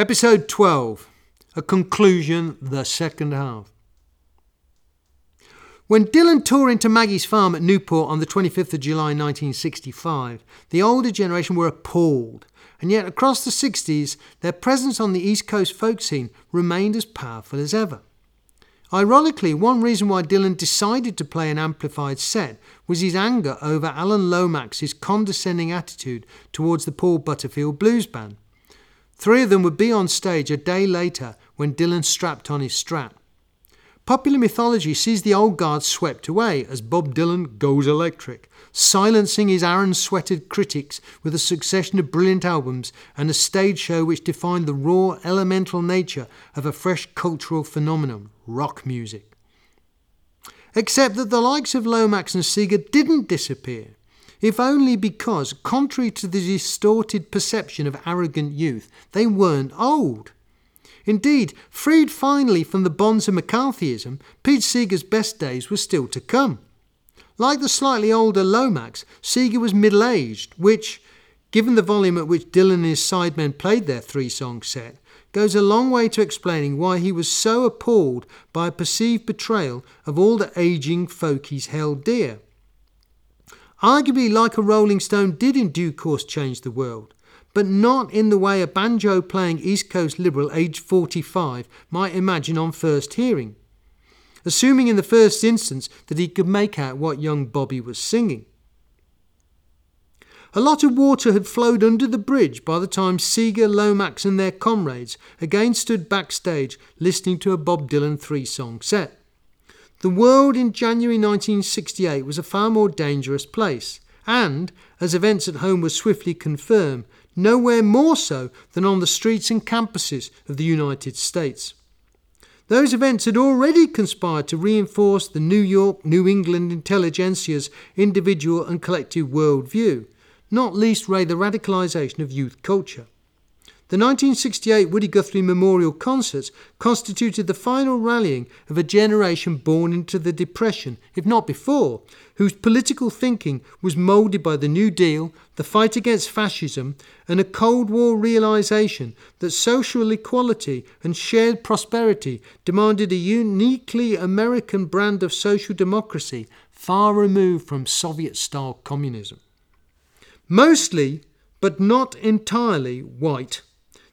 Episode 12 A Conclusion, the Second Half. When Dylan tore into Maggie's farm at Newport on the 25th of July 1965, the older generation were appalled, and yet across the 60s, their presence on the East Coast folk scene remained as powerful as ever. Ironically, one reason why Dylan decided to play an amplified set was his anger over Alan Lomax's condescending attitude towards the Paul Butterfield Blues Band. Three of them would be on stage a day later when Dylan strapped on his Strat. Popular mythology sees the old guard swept away as Bob Dylan goes electric, silencing his iron sweated critics with a succession of brilliant albums and a stage show which defined the raw, elemental nature of a fresh cultural phenomenon rock music. Except that the likes of Lomax and Seeger didn't disappear if only because, contrary to the distorted perception of arrogant youth, they weren't old. Indeed, freed finally from the bonds of McCarthyism, Pete Seeger's best days were still to come. Like the slightly older Lomax, Seeger was middle aged, which, given the volume at which Dylan and his sidemen played their three song set, goes a long way to explaining why he was so appalled by a perceived betrayal of all the ageing folk he's held dear. Arguably, like a Rolling Stone did in due course change the world, but not in the way a banjo playing East Coast liberal aged 45 might imagine on first hearing, assuming in the first instance that he could make out what young Bobby was singing. A lot of water had flowed under the bridge by the time Seeger, Lomax, and their comrades again stood backstage listening to a Bob Dylan three song set. The world in January 1968 was a far more dangerous place, and, as events at home were swiftly confirmed, nowhere more so than on the streets and campuses of the United States. Those events had already conspired to reinforce the New York, New England intelligentsia's individual and collective worldview, not least Ray the radicalisation of youth culture. The 1968 Woody Guthrie Memorial Concerts constituted the final rallying of a generation born into the Depression, if not before, whose political thinking was moulded by the New Deal, the fight against fascism, and a Cold War realization that social equality and shared prosperity demanded a uniquely American brand of social democracy far removed from Soviet style communism. Mostly, but not entirely, white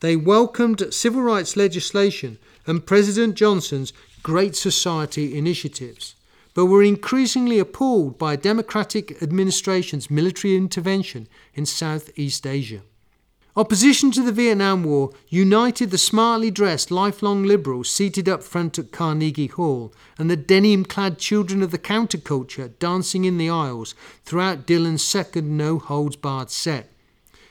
they welcomed civil rights legislation and President Johnson's Great Society initiatives, but were increasingly appalled by Democratic administration's military intervention in Southeast Asia. Opposition to the Vietnam War united the smartly dressed lifelong liberals seated up front at Carnegie Hall and the denim clad children of the counterculture dancing in the aisles throughout Dylan's second no holds barred set.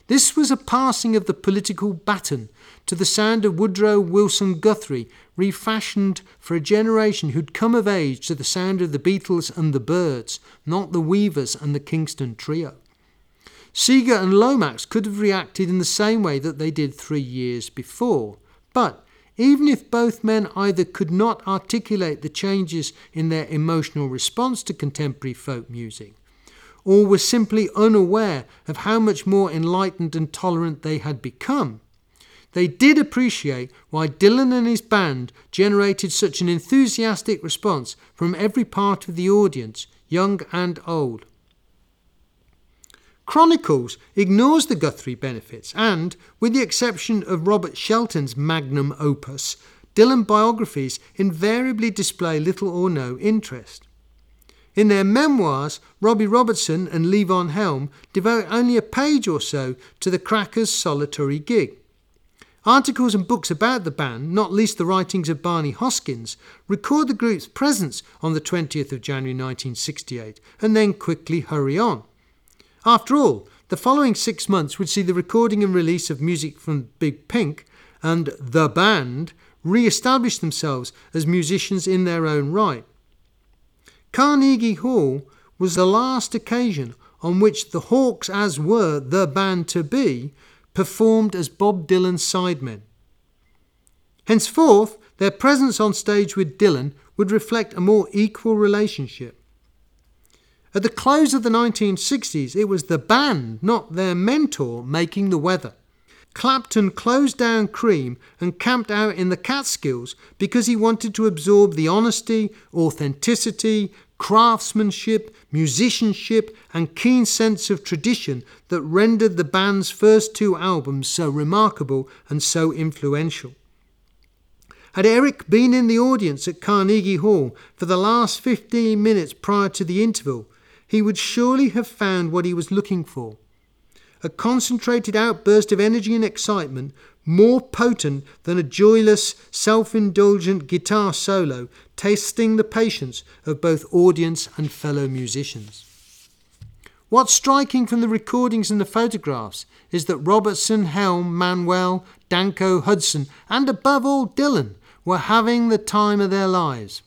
This was a passing of the political baton to the sound of Woodrow Wilson Guthrie, refashioned for a generation who'd come of age to the sound of the Beatles and the Byrds, not the Weavers and the Kingston Trio. Seeger and Lomax could have reacted in the same way that they did three years before, but even if both men either could not articulate the changes in their emotional response to contemporary folk music, or were simply unaware of how much more enlightened and tolerant they had become. They did appreciate why Dylan and his band generated such an enthusiastic response from every part of the audience, young and old. Chronicles ignores the Guthrie benefits, and, with the exception of Robert Shelton's magnum opus, Dylan biographies invariably display little or no interest. In their memoirs, Robbie Robertson and Levon Helm devote only a page or so to the Crackers' solitary gig. Articles and books about the band, not least the writings of Barney Hoskyns, record the group's presence on the 20th of January 1968 and then quickly hurry on. After all, the following six months would see the recording and release of music from Big Pink and The Band re establish themselves as musicians in their own right. Carnegie Hall was the last occasion on which the Hawks, as were the band to be, performed as Bob Dylan's sidemen. Henceforth, their presence on stage with Dylan would reflect a more equal relationship. At the close of the 1960s, it was the band, not their mentor, making the weather. Clapton closed down Cream and camped out in the Catskills because he wanted to absorb the honesty, authenticity, craftsmanship, musicianship, and keen sense of tradition that rendered the band's first two albums so remarkable and so influential. Had Eric been in the audience at Carnegie Hall for the last 15 minutes prior to the interval, he would surely have found what he was looking for a concentrated outburst of energy and excitement more potent than a joyless, self indulgent guitar solo, tasting the patience of both audience and fellow musicians. What's striking from the recordings and the photographs is that Robertson, Helm, Manuel, Danko, Hudson, and above all Dylan were having the time of their lives.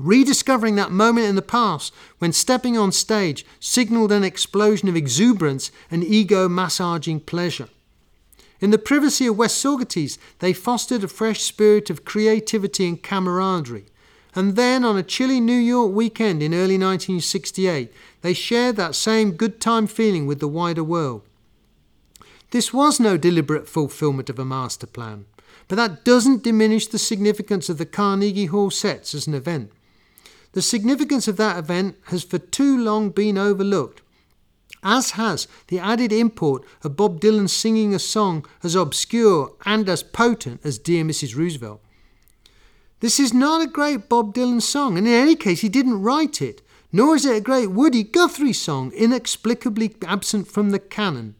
Rediscovering that moment in the past when stepping on stage signalled an explosion of exuberance and ego massaging pleasure. In the privacy of West Saugerties, they fostered a fresh spirit of creativity and camaraderie. And then, on a chilly New York weekend in early 1968, they shared that same good time feeling with the wider world. This was no deliberate fulfillment of a master plan. But that doesn't diminish the significance of the Carnegie Hall sets as an event. The significance of that event has for too long been overlooked, as has the added import of Bob Dylan singing a song as obscure and as potent as Dear Mrs. Roosevelt. This is not a great Bob Dylan song, and in any case, he didn't write it, nor is it a great Woody Guthrie song, inexplicably absent from the canon.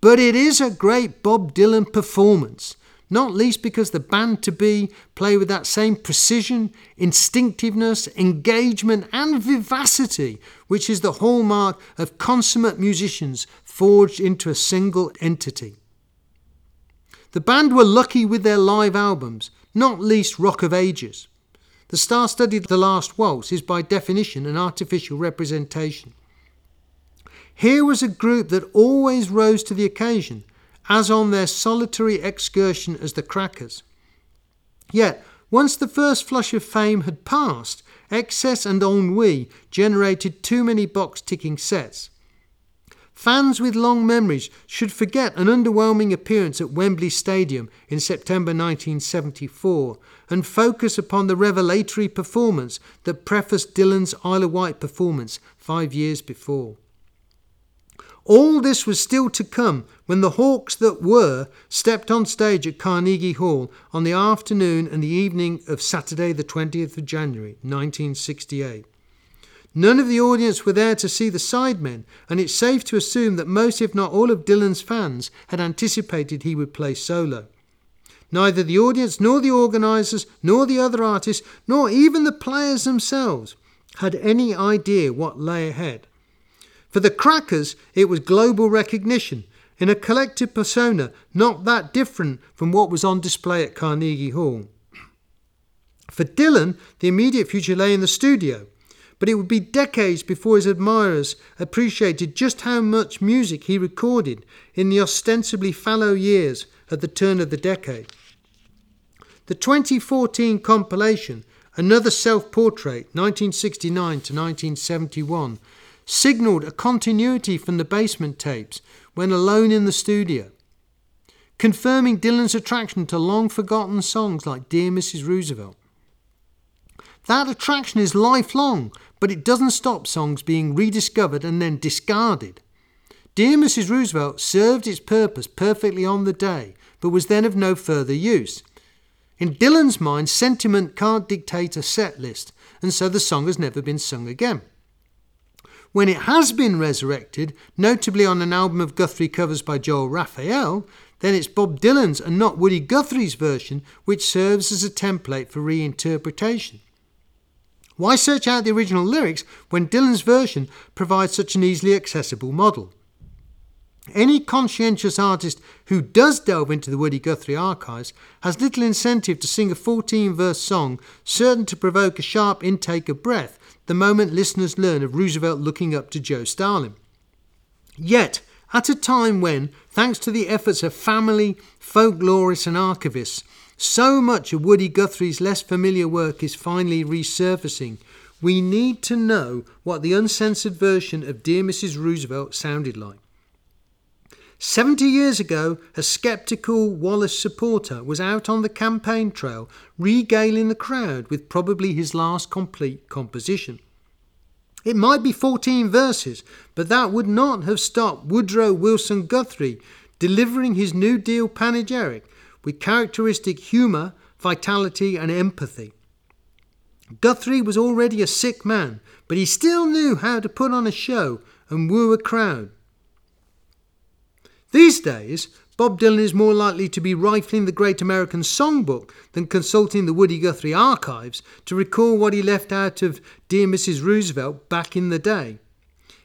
But it is a great Bob Dylan performance, not least because the band to be play with that same precision, instinctiveness, engagement, and vivacity which is the hallmark of consummate musicians forged into a single entity. The band were lucky with their live albums, not least Rock of Ages. The star studded The Last Waltz is by definition an artificial representation. Here was a group that always rose to the occasion as on their solitary excursion as the Crackers. Yet, once the first flush of fame had passed, excess and ennui generated too many box ticking sets. Fans with long memories should forget an underwhelming appearance at Wembley Stadium in September 1974 and focus upon the revelatory performance that prefaced Dylan's Isle of Wight performance five years before. All this was still to come when the Hawks that were stepped on stage at Carnegie Hall on the afternoon and the evening of Saturday, the 20th of January, 1968. None of the audience were there to see the sidemen, and it's safe to assume that most, if not all, of Dylan's fans had anticipated he would play solo. Neither the audience, nor the organisers, nor the other artists, nor even the players themselves had any idea what lay ahead. For the crackers, it was global recognition in a collective persona not that different from what was on display at Carnegie Hall. For Dylan, the immediate future lay in the studio, but it would be decades before his admirers appreciated just how much music he recorded in the ostensibly fallow years at the turn of the decade. The 2014 compilation, Another Self Portrait, 1969 to 1971, signalled a continuity from the basement tapes when alone in the studio, confirming Dylan's attraction to long forgotten songs like Dear Mrs. Roosevelt. That attraction is lifelong, but it doesn't stop songs being rediscovered and then discarded. Dear Mrs. Roosevelt served its purpose perfectly on the day, but was then of no further use. In Dylan's mind, sentiment can't dictate a set list, and so the song has never been sung again. When it has been resurrected, notably on an album of Guthrie covers by Joel Rafael, then it's Bob Dylan's and not Woody Guthrie's version which serves as a template for reinterpretation. Why search out the original lyrics when Dylan's version provides such an easily accessible model? Any conscientious artist who does delve into the Woody Guthrie archives has little incentive to sing a 14 verse song certain to provoke a sharp intake of breath the moment listeners learn of Roosevelt looking up to Joe Stalin. Yet, at a time when, thanks to the efforts of family, folklorists, and archivists, so much of Woody Guthrie's less familiar work is finally resurfacing, we need to know what the uncensored version of Dear Mrs. Roosevelt sounded like. 70 years ago, a skeptical Wallace supporter was out on the campaign trail regaling the crowd with probably his last complete composition. It might be 14 verses, but that would not have stopped Woodrow Wilson Guthrie delivering his New Deal panegyric with characteristic humour, vitality, and empathy. Guthrie was already a sick man, but he still knew how to put on a show and woo a crowd. These days, Bob Dylan is more likely to be rifling the Great American Songbook than consulting the Woody Guthrie archives to recall what he left out of Dear Mrs. Roosevelt back in the day.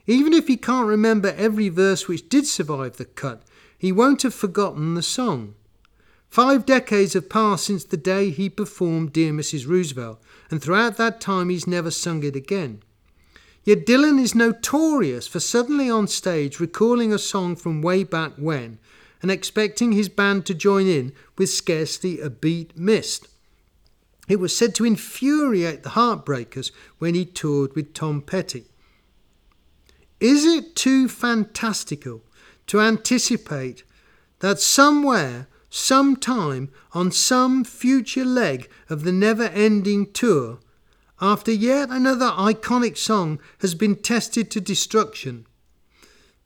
Even if he can't remember every verse which did survive the cut, he won't have forgotten the song. Five decades have passed since the day he performed Dear Mrs. Roosevelt, and throughout that time he's never sung it again. Yet Dylan is notorious for suddenly on stage recalling a song from way back when and expecting his band to join in with scarcely a beat missed. It was said to infuriate the Heartbreakers when he toured with Tom Petty. Is it too fantastical to anticipate that somewhere, sometime, on some future leg of the never ending tour, after yet another iconic song has been tested to destruction.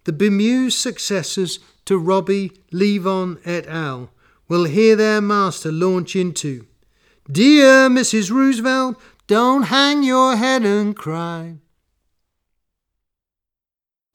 The bemused successors to Robbie, Levon et al. will hear their master launch into Dear Mrs. Roosevelt, don't hang your head and cry.